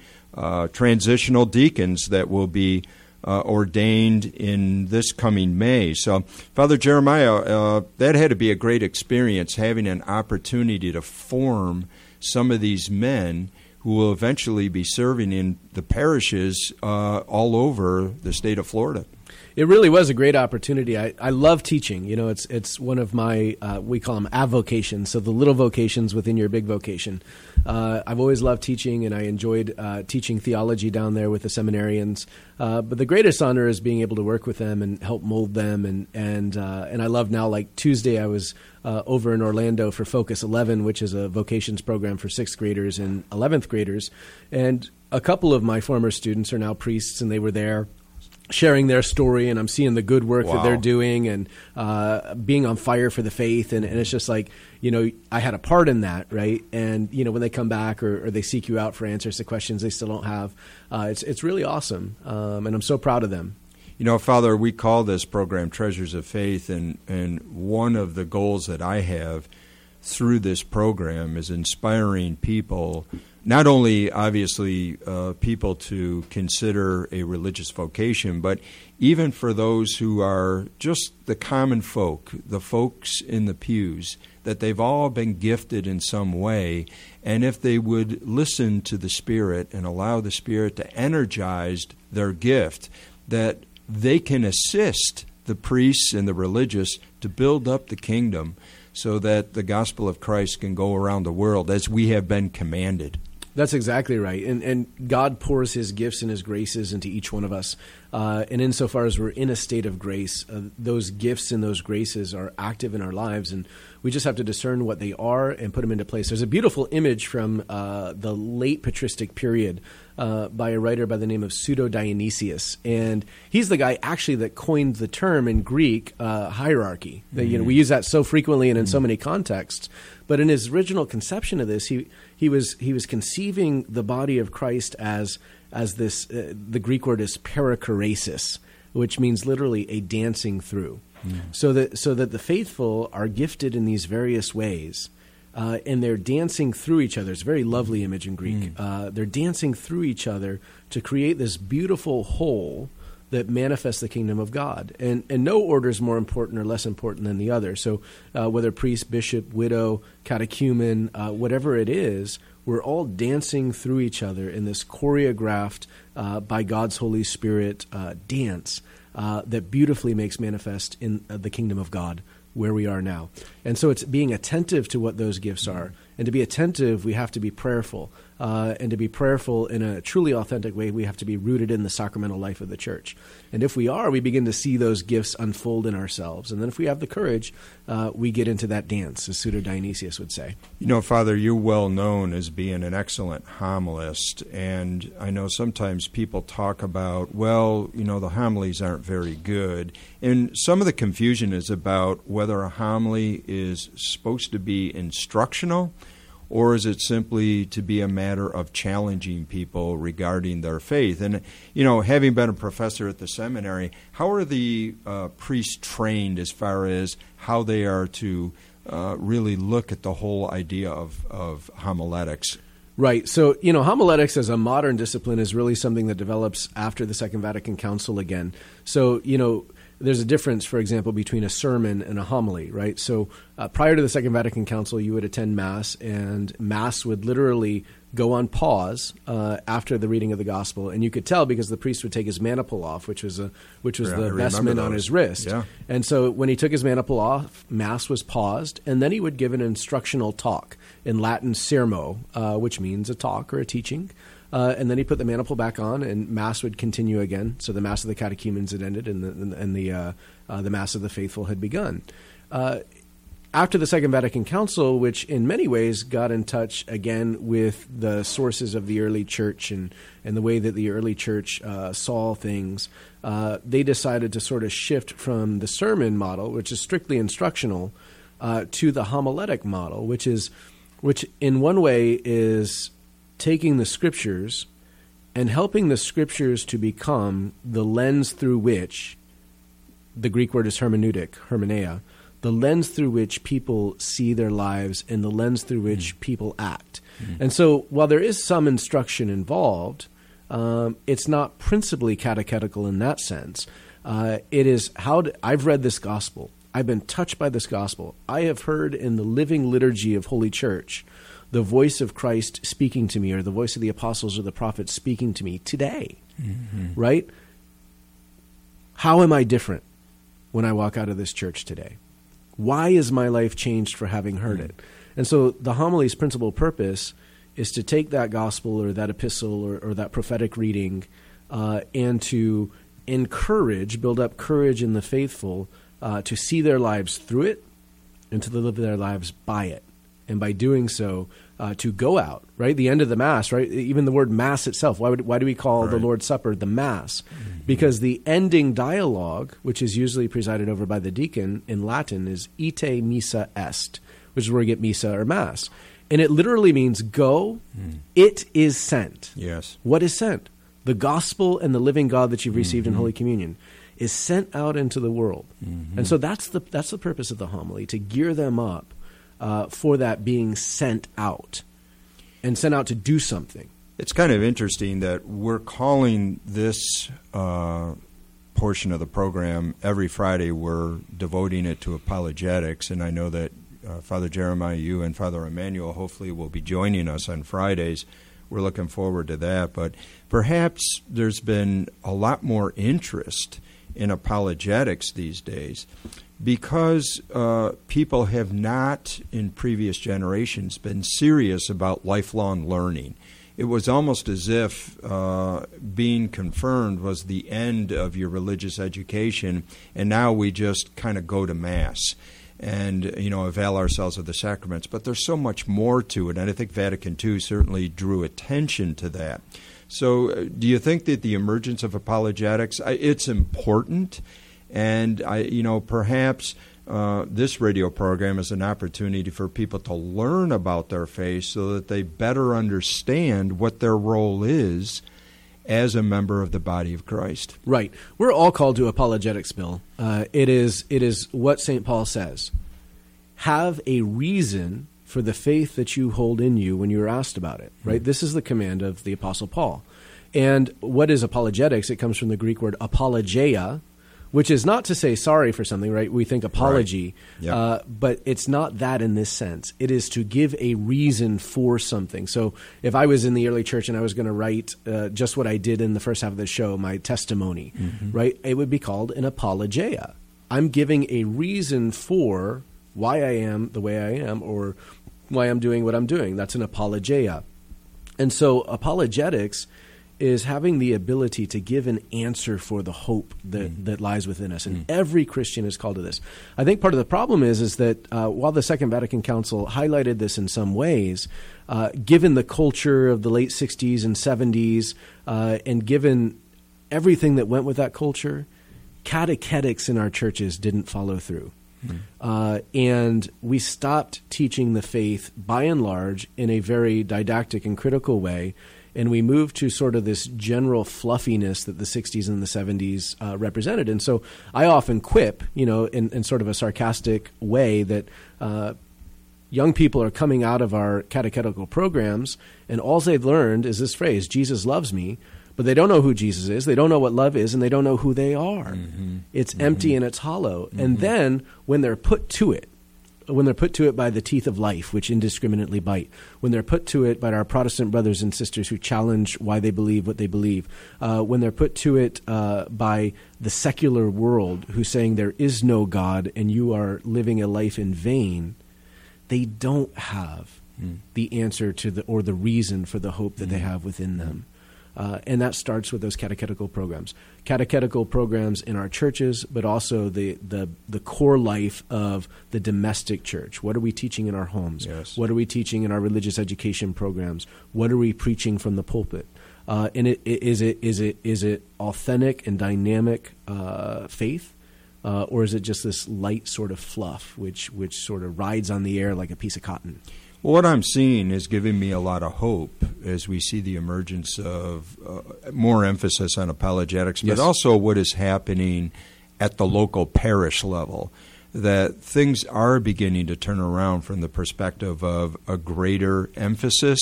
transitional deacons that will be ordained in this coming May. So, Father Jeremiah, that had to be a great experience having an opportunity to form some of these men who will eventually be serving in the parishes uh, all over the state of Florida it really was a great opportunity. I, I love teaching. You know, it's it's one of my uh, we call them avocations. So the little vocations within your big vocation. Uh, I've always loved teaching, and I enjoyed uh, teaching theology down there with the seminarians. Uh, but the greatest honor is being able to work with them and help mold them. And and uh, and I love now. Like Tuesday, I was uh, over in Orlando for Focus 11, which is a vocations program for sixth graders and 11th graders, and a couple of my former students are now priests, and they were there sharing their story and I'm seeing the good work wow. that they're doing and uh, being on fire for the faith. And, and, it's just like you know I had a part in that right? And you know when they come back or, or they seek you out for answers to questions they still don't have uh, it's it's really awesome. Um, and I'm so proud of them. You know father we call this program treasures of faith. And and one of the goals that I have through this program is inspiring people not only obviously uh, people to consider a religious vocation, but even for those who are just the common folk, the folks in the pews, that they've all been gifted in some way. And if they would listen to the Spirit and allow the Spirit to energize their gift, that they can assist the priests and the religious to build up the kingdom so that the gospel of Christ can go around the world as we have been commanded. That's exactly right. And, and God pours his gifts and his graces into each one of us. Uh, and insofar as we're in a state of grace, uh, those gifts and those graces are active in our lives. And we just have to discern what they are and put them into place. There's a beautiful image from uh, the late patristic period uh, by a writer by the name of Pseudo Dionysius, and he's the guy actually that coined the term in Greek uh, hierarchy. Mm-hmm. You know, we use that so frequently and in mm-hmm. so many contexts. But in his original conception of this, he he was he was conceiving the body of Christ as as this uh, the Greek word is perichoresis, which means literally a dancing through. So that so that the faithful are gifted in these various ways. Uh, and they're dancing through each other. It's a very lovely image in Greek. Uh, they're dancing through each other to create this beautiful whole that manifests the kingdom of God. And, and no order is more important or less important than the other. So, uh, whether priest, bishop, widow, catechumen, uh, whatever it is, we're all dancing through each other in this choreographed uh, by God's Holy Spirit uh, dance uh, that beautifully makes manifest in uh, the kingdom of God where we are now. And so it's being attentive to what those gifts are. And to be attentive, we have to be prayerful. Uh, and to be prayerful in a truly authentic way, we have to be rooted in the sacramental life of the church. And if we are, we begin to see those gifts unfold in ourselves. And then if we have the courage, uh, we get into that dance, as Pseudo Dionysius would say. You know, Father, you're well known as being an excellent homilist. And I know sometimes people talk about, well, you know, the homilies aren't very good. And some of the confusion is about whether a homily is supposed to be instructional or is it simply to be a matter of challenging people regarding their faith? And, you know, having been a professor at the seminary, how are the uh, priests trained as far as how they are to uh, really look at the whole idea of, of homiletics? Right. So, you know, homiletics as a modern discipline is really something that develops after the Second Vatican Council again. So, you know, there's a difference, for example, between a sermon and a homily, right? So uh, prior to the Second Vatican Council, you would attend Mass, and Mass would literally go on pause uh, after the reading of the Gospel, and you could tell because the priest would take his maniple off, which was a which was Yeah, the vestment on his wrist. Yeah. And so when he took his maniple off, Mass was paused, and then he would give an instructional talk in Latin sermo, uh, which means a talk or a teaching. Uh, and then he put the maniple back on, and Mass would continue again. So the Mass of the Catechumens had ended, and the, and the, uh, uh, the Mass of the Faithful had begun. Uh, after the Second Vatican Council, which in many ways got in touch again with the sources of the early church and, and the way that the early church uh, saw things, uh, they decided to sort of shift from the sermon model, which is strictly instructional, to the homiletic model, which is, which in one way is taking the scriptures and helping the scriptures to become the lens through which the Greek word is hermeneutic, hermeneia, the lens through which people see their lives and the lens through which people act. And so, while there is some instruction involved, um, it's not principally catechetical in that sense. Uh, it is how do, I've read this gospel. I've been touched by this gospel. I have heard in the living liturgy of Holy Church the voice of Christ speaking to me, or the voice of the apostles or the prophets speaking to me today. Right? How am I different when I walk out of this church today? Why is my life changed for having heard it? And so the homily's principal purpose is to take that gospel or that epistle or, or that prophetic reading uh, and to encourage, build up courage in the faithful uh, to see their lives through it and to live their lives by it. And by doing so, uh, to go out, right? The end of the Mass, right? Even the word Mass itself, why, would, why do we call the Lord's Supper the Mass? Mm-hmm. Because the ending dialogue, which is usually presided over by the deacon in Latin, is ite missa est, which is where we get missa or Mass. And it literally means go, hmm. it is sent. Yes. What is sent? The gospel and the living God that you've received in mm-hmm. Holy Communion is sent out into the world. Mm-hmm. And so that's the, that's the purpose of the homily, to gear them up uh, for that being sent out and sent out to do something. It's kind of interesting that we're calling this uh, portion of the program every Friday. We're devoting it to apologetics, and I know that uh, Father Jeremiah, you and Father Emmanuel hopefully will be joining us on Fridays. We're looking forward to that. But perhaps there's been a lot more interest in apologetics these days because uh, people have not, in previous generations, been serious about lifelong learning. It was almost as if uh, being confirmed was the end of your religious education, and now we just kind of go to Mass and you know avail ourselves of the sacraments. But there's so much more to it, and I think Vatican II certainly drew attention to that. So, uh, do you think that the emergence of apologetics it's important, and I, you know, perhaps uh, this radio program is an opportunity for people to learn about their faith so that they better understand what their role is, as a member of the body of Christ. Right. We're all called to apologetics, Bill. Uh, it is it is what St. Paul says. Have a reason for the faith that you hold in you when you're asked about it. Right. Mm-hmm. This is the command of the Apostle Paul. And what is apologetics? It comes from the Greek word apologia, which is not to say sorry for something, right? We think apology, right. yep. uh, but it's not that in this sense. It is to give a reason for something. So if I was in the early church and I was going to write uh, just what I did in the first half of the show, my testimony, mm-hmm. right? It would be called an apologia. I'm giving a reason for why I am the way I am or why I'm doing what I'm doing. That's an apologia. And so apologetics is having the ability to give an answer for the hope that, mm. that lies within us. And mm. every Christian is called to this. I think part of the problem is, is that uh, while the Second Vatican Council highlighted this in some ways, uh, given the culture of the late 60s and 70s, uh, and given everything that went with that culture, catechetics in our churches didn't follow through. Mm. Uh, and we stopped teaching the faith by and large in a very didactic and critical way and we move to sort of this general fluffiness that the 60s and the 70s uh, represented. And so I often quip, you know, in, in sort of a sarcastic way that uh, young people are coming out of our catechetical programs, and all they've learned is this phrase, Jesus loves me. But they don't know who Jesus is. They don't know what love is, and they don't know who they are. Mm-hmm. It's mm-hmm. empty and it's hollow. Mm-hmm. And then when they're put to it, when they're put to it by the teeth of life, which indiscriminately bite, when they're put to it by our Protestant brothers and sisters who challenge why they believe what they believe, uh, when they're put to it uh, by the secular world who's saying there is no God and you are living a life in vain, they don't have mm. the answer to the or the reason for the hope that mm. they hmm. have within them. Uh, and that starts with those catechetical programs. Catechetical programs in our churches, but also the, the, the core life of the domestic church. What are we teaching in our homes? Yes. What are we teaching in our religious education programs? What are we preaching from the pulpit? Uh, and it, it, is it is it is it authentic and dynamic uh, faith, uh, or is it just this light sort of fluff, which which sort of rides on the air like a piece of cotton? Well, what I'm seeing is giving me a lot of hope as we see the emergence of uh, more emphasis on apologetics, but yes. also what is happening at the local parish level. That things are beginning to turn around from the perspective of a greater emphasis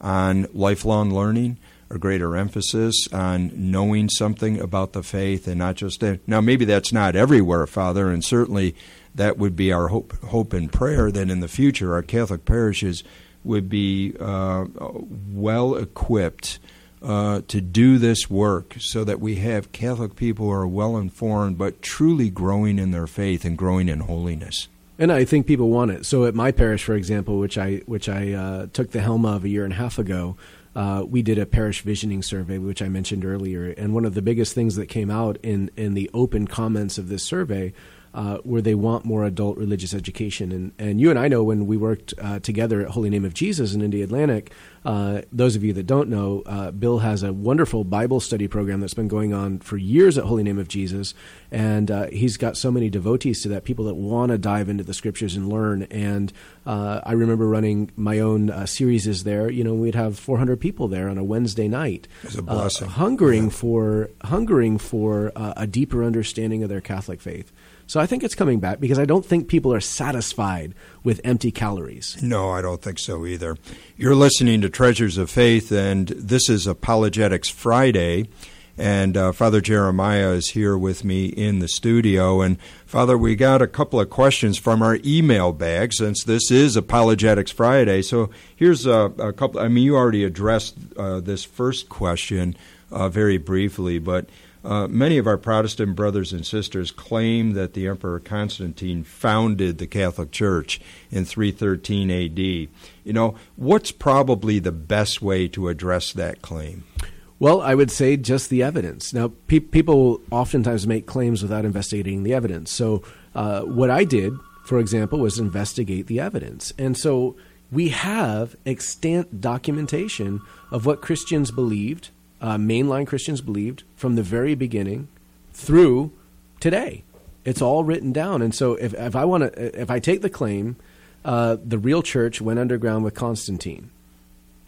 on lifelong learning, a greater emphasis on knowing something about the faith and not just now maybe that's not everywhere father and certainly that would be our hope, hope and prayer that in the future our Catholic parishes would be uh, well equipped uh, to do this work so that we have Catholic people who are well informed but truly growing in their faith and growing in holiness. And I think people want it. So at my parish, for example, which I which I uh, took the helm of a year and a half ago, uh, we did a parish visioning survey, which I mentioned earlier. And one of the biggest things that came out in in the open comments of this survey uh, where they want more adult religious education. And, and you and I know when we worked uh, together at Holy Name of Jesus in Indialantic, uh, those of you that don't know, uh, Bill has a wonderful Bible study program that's been going on for years at Holy Name of Jesus. And uh, he's got so many devotees to that, people that want to dive into the scriptures and learn. And uh, I remember running my own uh, series is there. You know, we'd have 400 people there on a Wednesday night, it's a blessing. hungering yeah. for hungering for a deeper understanding of their Catholic faith. So I think it's coming back because I don't think people are satisfied with empty calories. No, I don't think so either. You're listening to Treasures of Faith, and this is Apologetics Friday. And uh, Father Jeremiah is here with me in the studio. And Father, we got a couple of questions from our email bag since this is Apologetics Friday. So here's a, a couple. I mean, you already addressed uh, this first question uh, very briefly, but uh, many of our Protestant brothers and sisters claim that the Emperor Constantine founded the Catholic Church in 313 AD. You know, what's probably the best way to address that claim? Well, I would say just the evidence. Now, pe- people oftentimes make claims without investigating the evidence. So, uh, what I did, for example, was investigate the evidence. And so, we have extant documentation of what Christians believed uh, mainline Christians believed from the very beginning through today. It's all written down. And so if, if I want to, if I take the claim, uh, the real church went underground with Constantine.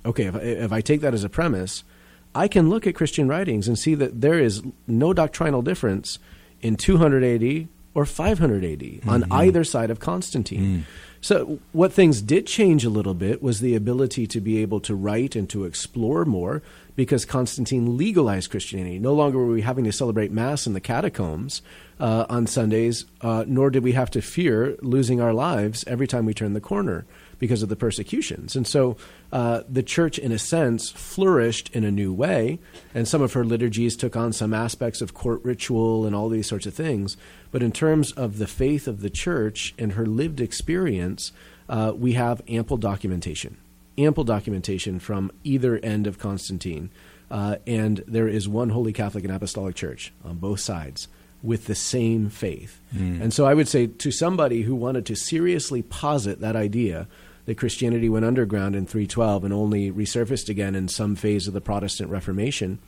Okay, if, if I take that as a premise, I can look at Christian writings and see that there is no doctrinal difference in 200 AD or 500 AD mm-hmm. on either side of Constantine. Mm. So, what things did change a little bit was the ability to be able to write and to explore more because Constantine legalized Christianity. No longer were we having to celebrate Mass in the catacombs uh, on Sundays, uh, nor did we have to fear losing our lives every time we turned the corner because of the persecutions. And so uh, the church, in a sense, flourished in a new way, and some of her liturgies took on some aspects of court ritual and all these sorts of things. But in terms of the faith of the church and her lived experience, uh, we have ample documentation, ample documentation from either end of Constantine. Uh, and there is one Holy Catholic and Apostolic Church on both sides with the same faith. Mm. And so I would say to somebody who wanted to seriously posit that idea that Christianity went underground in 312 and only resurfaced again in some phase of the Protestant Reformation,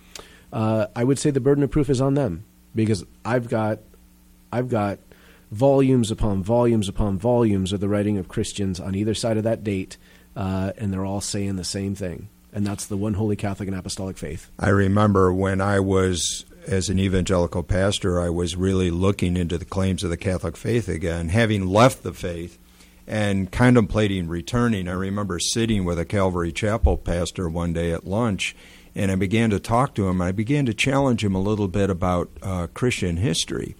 uh, I would say the burden of proof is on them because I've got, I've got volumes upon volumes upon volumes of the writing of Christians on either side of that date, uh, and they're all saying the same thing. And that's the one holy Catholic and apostolic faith. I remember when I was as an evangelical pastor, I was really looking into the claims of the Catholic faith again, having left the faith and contemplating returning. I remember sitting with a Calvary Chapel pastor one day at lunch, and I began to talk to him. I began to challenge him a little bit about uh, Christian history.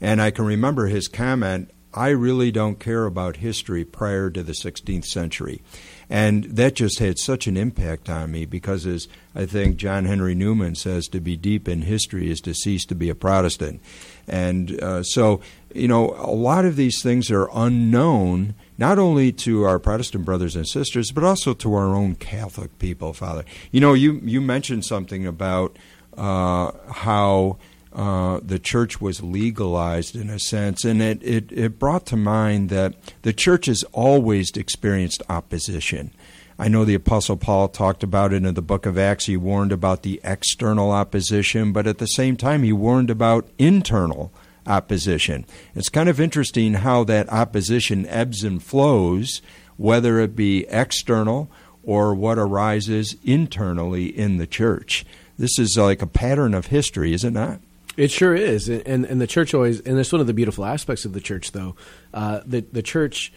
And I can remember his comment I really don't care about history prior to the 16th century. And that just had such an impact on me because, as I think John Henry Newman says, to be deep in history is to cease to be a Protestant. And uh, so, you know, a lot of these things are unknown, not only to our Protestant brothers and sisters, but also to our own Catholic people, Father. You know, you, you mentioned something about uh, how uh, the church was legalized in a sense, and it, it, it brought to mind that the church has always experienced opposition. I know the Apostle Paul talked about it in the book of Acts. He warned about the external opposition, but at the same time, he warned about internal opposition. It's kind of interesting how that opposition ebbs and flows, whether it be external or what arises internally in the church. This is like a pattern of history, is it not? It sure is, and and the church always, and that's one of the beautiful aspects of the church, though. Uh, the the church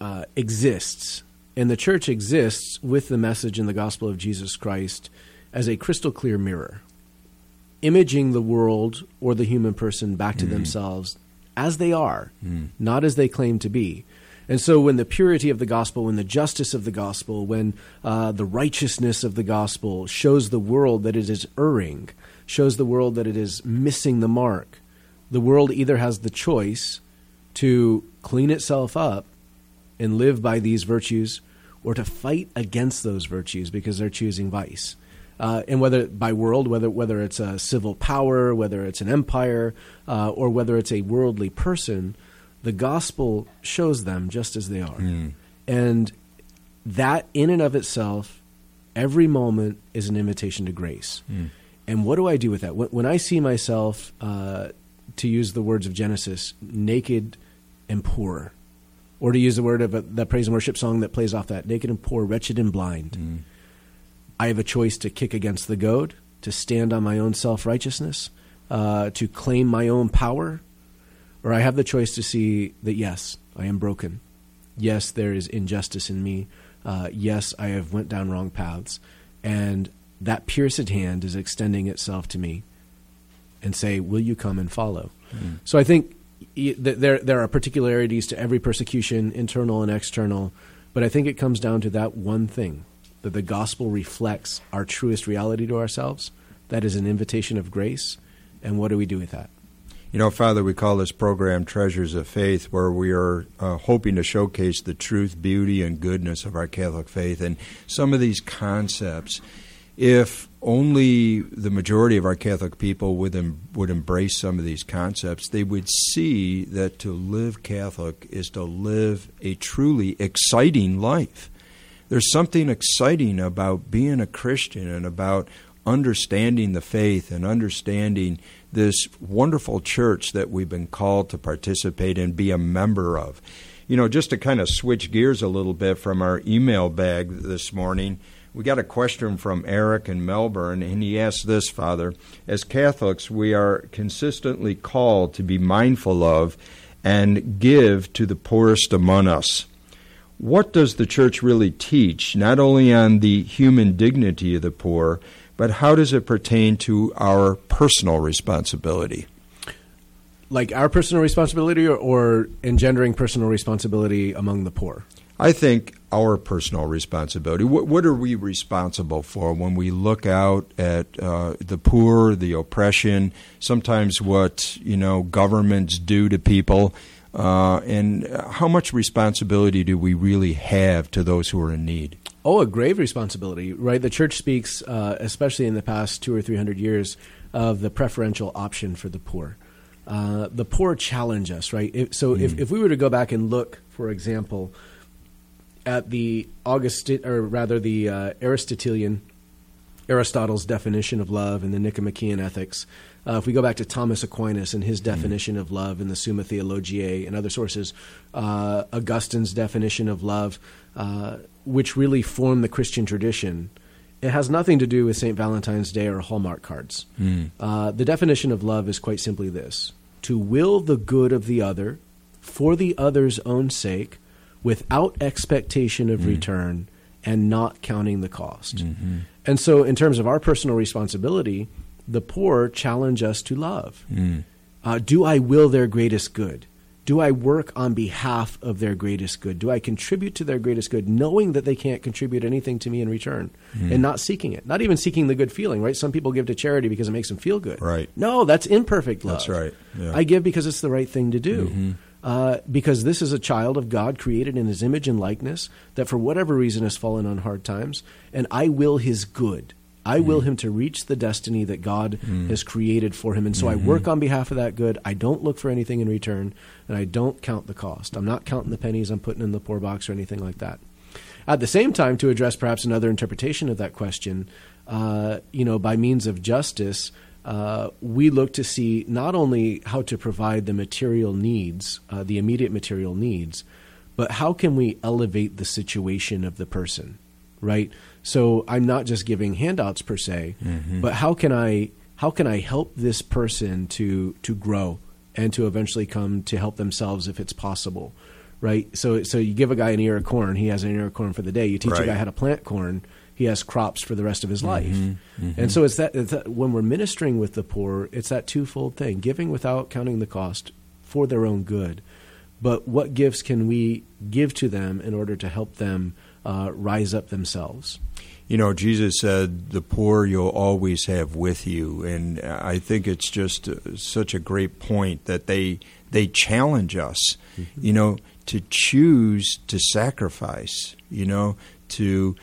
uh, exists, and the church exists with the message in the gospel of Jesus Christ as a crystal clear mirror, imaging the world or the human person back to mm. themselves as they are, mm. not as they claim to be. And so, when the purity of the gospel, when the justice of the gospel, when uh, the righteousness of the gospel shows the world that it is erring, shows the world that it is missing the mark. The world either has the choice to clean itself up and live by these virtues or to fight against those virtues because they're choosing vice. Uh, and whether by world, whether whether it's a civil power, whether it's an empire, uh, or whether it's a worldly person, the gospel shows them just as they are, mm. and that in and of itself, every moment is an invitation to grace. Mm. And what do I do with that? When, I see myself, uh, to use the words of Genesis, naked and poor, or to use the word of a, that praise and worship song that plays off that, naked and poor, wretched and blind, mm. I have a choice to kick against the goad, to stand on my own self righteousness, uh, to claim my own power, or I have the choice to see that yes, I am broken. Yes, there is injustice in me. Uh, yes, I have went down wrong paths, and that pierced hand is extending itself to me and say, Will you come and follow? Mm. So I think there, there are particularities to every persecution, internal and external, but I think it comes down to that one thing that the gospel reflects our truest reality to ourselves. That is an invitation of grace. And what do we do with that? You know, Father, we call this program Treasures of Faith, where we are uh, hoping to showcase the truth, beauty, and goodness of our Catholic faith. And some of these concepts if only the majority of our Catholic people would em- would embrace some of these concepts, they would see that to live Catholic is to live a truly exciting life. There's something exciting about being a Christian and about understanding the faith and understanding this wonderful church that we've been called to participate in, be a member of. You know, just to kind of switch gears a little bit from our email bag this morning, We got a question from Eric in Melbourne, and he asked this, Father. As Catholics, we are consistently called to be mindful of and give to the poorest among us. What does the Church really teach, not only on the human dignity of the poor, but how does it pertain to our personal responsibility? Like our personal responsibility or, or engendering personal responsibility among the poor? I think our personal responsibility. What, what, are we responsible for when we look out at uh, the poor, the oppression, sometimes what you know governments do to people, uh, and how much responsibility do we really have to those who are in need? Oh, a grave responsibility, right? The church speaks, uh, especially in the past two or three hundred years, of the preferential option for the poor. Uh, the poor challenge us, right? If, so, mm. if, if we were to go back and look, for example at the Augustin, or rather the uh, Aristotelian, Aristotle's definition of love and the Nicomachean Ethics. Uh, if we go back to Thomas Aquinas and his mm-hmm. definition mm. of love in the Summa Theologiae and other sources, uh, Augustine's definition of love, uh, which really form the Christian tradition, it has nothing to do with St. Valentine's Day or Hallmark cards. Mm. the definition of love is quite simply this to will the good of the other for the other's own sake without expectation of mm. return and not counting the cost. Mm-hmm. And so, in terms of our personal responsibility, the poor challenge us to love. Mm. Uh, do I will their greatest good? Do I work on behalf of their greatest good? Do I contribute to their greatest good, knowing that they can't contribute anything to me in return mm. and not seeking it? Not even seeking the good feeling, right? Some people give to charity because it makes them feel good. Right. No, that's imperfect love. That's right. Yeah. I give because it's the right thing to do. Mm-hmm uh, because this is a child of God created in his image and likeness that for whatever reason has fallen on hard times, and I will his good. I mm. will him to reach the destiny that God mm. has created for him. And so mm-hmm. I work on behalf of that good. I don't look for anything in return, and I don't count the cost. I'm not counting the pennies I'm putting in the poor box or anything like that. At the same time, to address perhaps another interpretation of that question, uh, you know, by means of justice, uh, we look to see not only how to provide the material needs, uh, the immediate material needs, but how can we elevate the situation of the person, right? So I'm not just giving handouts per se, mm-hmm. but how can I how can I help this person to to grow and to eventually come to help themselves if it's possible, right? So so you give a guy an ear of corn, he has an ear of corn for the day. You teach right. a guy how to plant corn he has crops for the rest of his life. Mm-hmm, mm-hmm. And so it's that, it's that, when we're ministering with the poor, it's that twofold thing: giving without counting the cost for their own good. But what gifts can we give to them in order to help them uh, rise up themselves? You know, Jesus said, "The poor you'll always have with you," and I think it's just uh, such a great point that they they challenge us. Mm-hmm. You know, to choose to sacrifice. You know, to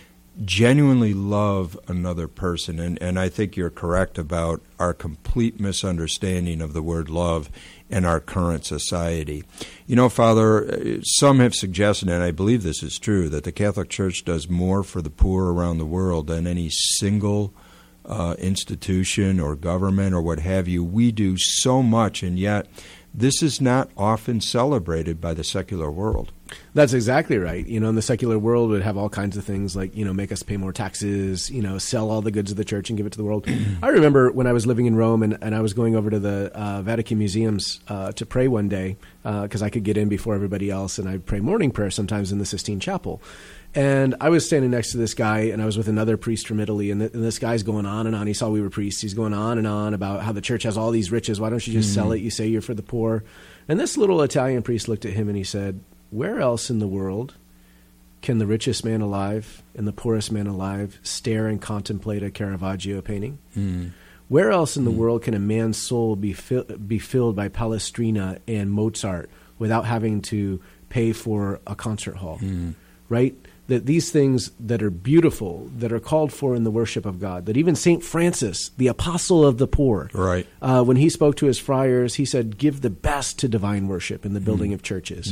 genuinely love another person. And, and I think you're correct about our complete misunderstanding of the word love in our current society. You know, Father, some have suggested, and I believe this is true, that the Catholic Church does more for the poor around the world than any single uh, institution or government or what have you. We do so much, and yet this is not often celebrated by the secular world. That's exactly right. You know, in the secular world, would have all kinds of things like you know make us pay more taxes, you know, sell all the goods of the church and give it to the world. I remember when I was living in Rome and, and I was going over to the uh, Vatican museums uh, to pray one day because uh, I could get in before everybody else, and I'd pray morning prayer sometimes in the Sistine Chapel. And I was standing next to this guy, and I was with another priest from Italy, and, th- and, this guy's going on and on. He saw we were priests. He's going on and on about how the church has all these riches. Why don't you just mm-hmm. sell it? You say you're for the poor. And this little Italian priest looked at him and he said, Where else in the world can the richest man alive and the poorest man alive stare and contemplate a Caravaggio painting? Mm-hmm. Where else in the mm-hmm. world can a man's soul be, fi- be filled by Palestrina and Mozart without having to pay for a concert hall? Mm-hmm. Right? that these things that are beautiful, that are called for in the worship of God, that even St. Francis, the apostle of the poor, right. Uh, when he spoke to his friars, he said, Give the best to divine worship in the building mm. of churches.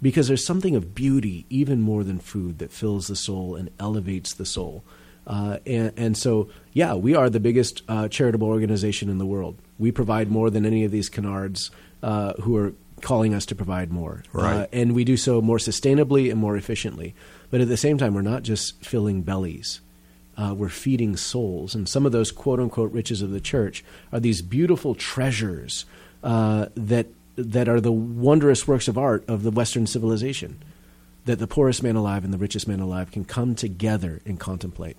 Because there's something of beauty, even more than food, that fills the soul and elevates the soul. Uh, and, and, so, yeah, we are the biggest uh, charitable organization in the world. We provide more than any of these canards uh, who are calling us to provide more. Right. Uh, and we do so more sustainably and more efficiently. But at the same time, we're not just filling bellies. uh, we're feeding souls. And some of those quote unquote riches of the church are these beautiful treasures uh, that, that are the wondrous works of art of the Western civilization that the poorest man alive and the richest man alive can come together and contemplate.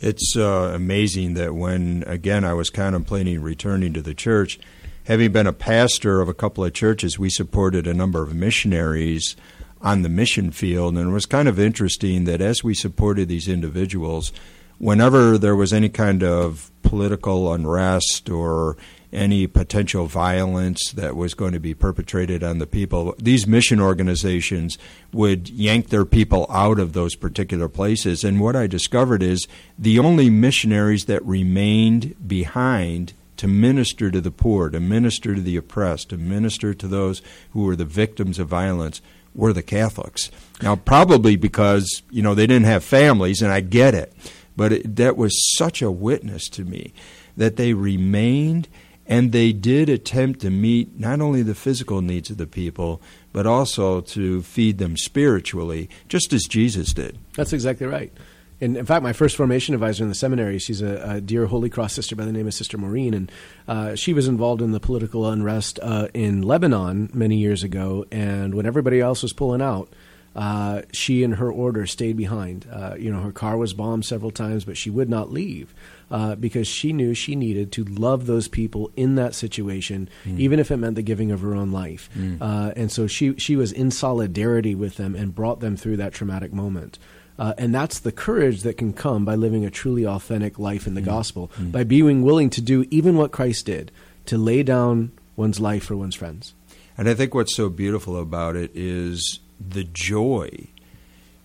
It's uh, amazing that when, again, I was contemplating returning to the church, having been a pastor of a couple of churches, we supported a number of missionaries on the mission field. And it was kind of interesting that as we supported these individuals, whenever there was any kind of political unrest or any potential violence that was going to be perpetrated on the people, these mission organizations would yank their people out of those particular places. And what I discovered is the only missionaries that remained behind to minister to the poor, to minister to the oppressed, to minister to those who were the victims of violence were the Catholics. Now, probably because, you know, they didn't have families, and I get it. But it, that was such a witness to me that they remained and they did attempt to meet not only the physical needs of the people, but also to feed them spiritually, just as Jesus did. That's exactly right. And in fact, my first formation advisor in the seminary, she's a, a dear Holy Cross sister by the name of Sister Maureen, and uh, she was involved in the political unrest uh, in Lebanon many years ago. And when everybody else was pulling out, uh, she and her order stayed behind. Uh, you know, her car was bombed several times, but she would not leave uh, because she knew she needed to love those people in that situation, mm. even if it meant the giving of her own life. Mm. Uh, and so she she was in solidarity with them and brought them through that traumatic moment. Uh, and that's the courage that can come by living a truly authentic life in the mm. gospel, mm. by being willing to do even what Christ did, to lay down one's life for one's friends. And I think what's so beautiful about it is the joy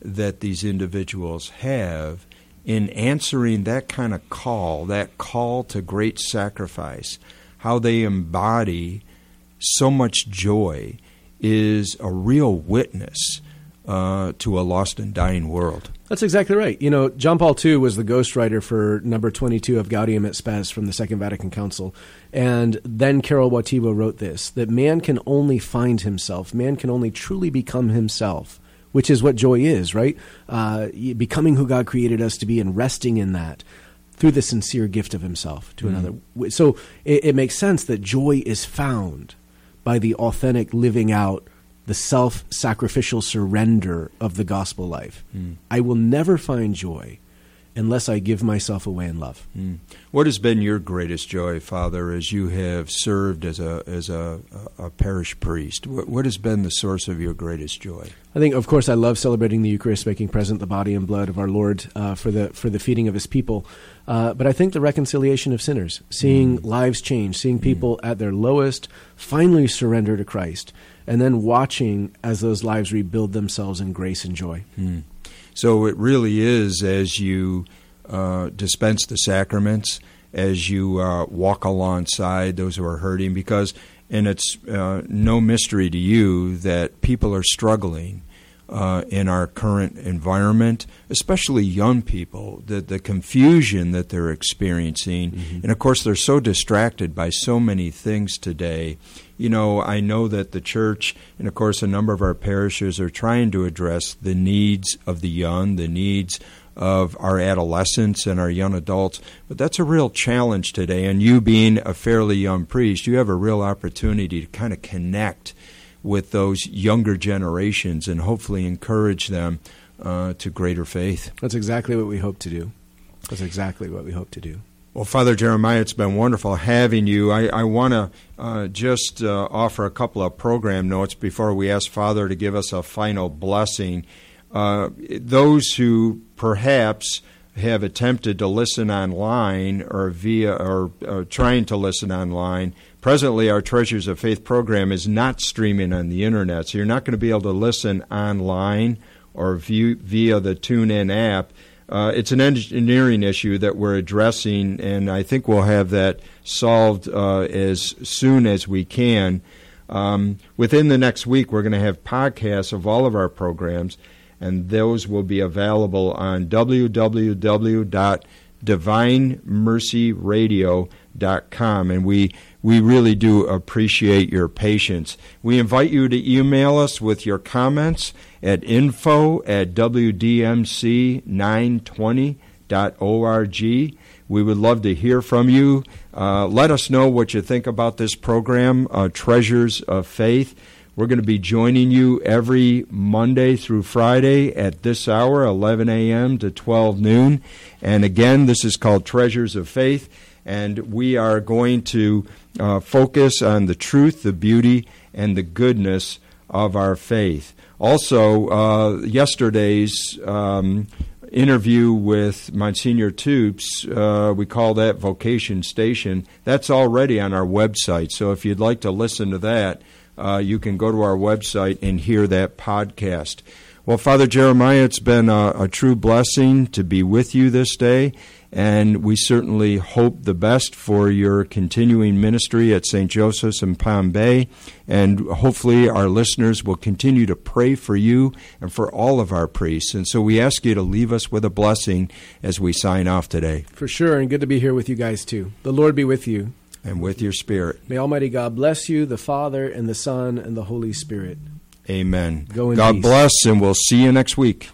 that these individuals have in answering that kind of call, that call to great sacrifice, how they embody so much joy is a real witness uh, to a lost and dying world. That's exactly right. You know, John Paul II was the ghostwriter for number 22 of Gaudium et Spes from the Second Vatican Council. And then Karol Wojtyla wrote this that man can only find himself, man can only truly become himself, which is what joy is, right? Uh, becoming who God created us to be and resting in that through the sincere gift of himself to mm-hmm. another. So it, it makes sense that joy is found by the authentic living out the self sacrificial surrender of the gospel life. Mm. I will never find joy unless I give myself away in love. Mm. What has been your greatest joy, Father, as you have served as a as a, a parish priest? What, what, has been the source of your greatest joy? I think, of course, I love celebrating the Eucharist, making present the body and blood of our Lord uh, for the for the feeding of His people. Uh, but I think the reconciliation of sinners, seeing mm. lives change, seeing hmm. people at their lowest finally surrender to Christ, and then watching as those lives rebuild themselves in grace and joy. So it really is as you uh, dispense the sacraments, as you uh, walk alongside those who are hurting, because, and it's uh, no mystery to you that people are struggling. Uh, in our current environment, especially young people, the, the confusion that they're experiencing. Mm-hmm. And of course, they're so distracted by so many things today you know, I know that the church and, of course, a number of our parishes are trying to address the needs of the young, the needs of our adolescents and our young adults. But that's a real challenge today. And you being a fairly young priest, you have a real opportunity to kind of connect with those younger generations and hopefully encourage them uh, to greater faith. That's exactly what we hope to do. That's exactly what we hope to do. Well, Father Jeremiah, it's been wonderful having you. I, I want to uh, just uh, offer a couple of program notes before we ask Father to give us a final blessing. Uh, those who perhaps have attempted to listen online or via or, or trying to listen online, presently our Treasures of Faith program is not streaming on the internet, so you're not going to be able to listen online or view, via the TuneIn app. Uh, it's an engineering issue that we're addressing, and I think we'll have that solved uh, as soon as we can. Um, within the next week, we're going to have podcasts of all of our programs, and those will be available on www.divinemercyradio.com. And we we really do appreciate your patience. We invite you to email us with your comments at info at wdmc920 We would love to hear from you. Uh, let us know what you think about this program, uh, Treasures of Faith. We're going to be joining you every Monday through Friday at this hour, 11 a.m. to 12 noon. And again, this is called Treasures of Faith. And we are going to uh, focus on the truth, the beauty, and the goodness of our faith. Also, uh, yesterday's um, interview with Monsignor Toups, uh, we call that Vocation Station. That's already on our website. So if you'd like to listen to that, uh, you can go to our website and hear that podcast. Well, Father Jeremiah, it's been a, a true blessing to be with you this day, and we certainly hope the best for your continuing ministry at St. Joseph's in Palm Bay. And hopefully, our listeners will continue to pray for you and for all of our priests. And so, we ask you to leave us with a blessing as we sign off today. For sure, and good to be here with you guys too. The Lord be with you. And with your spirit. May Almighty God bless you, the Father, and the Son, and the Holy Spirit. Amen. God peace. bless, and we'll see you next week.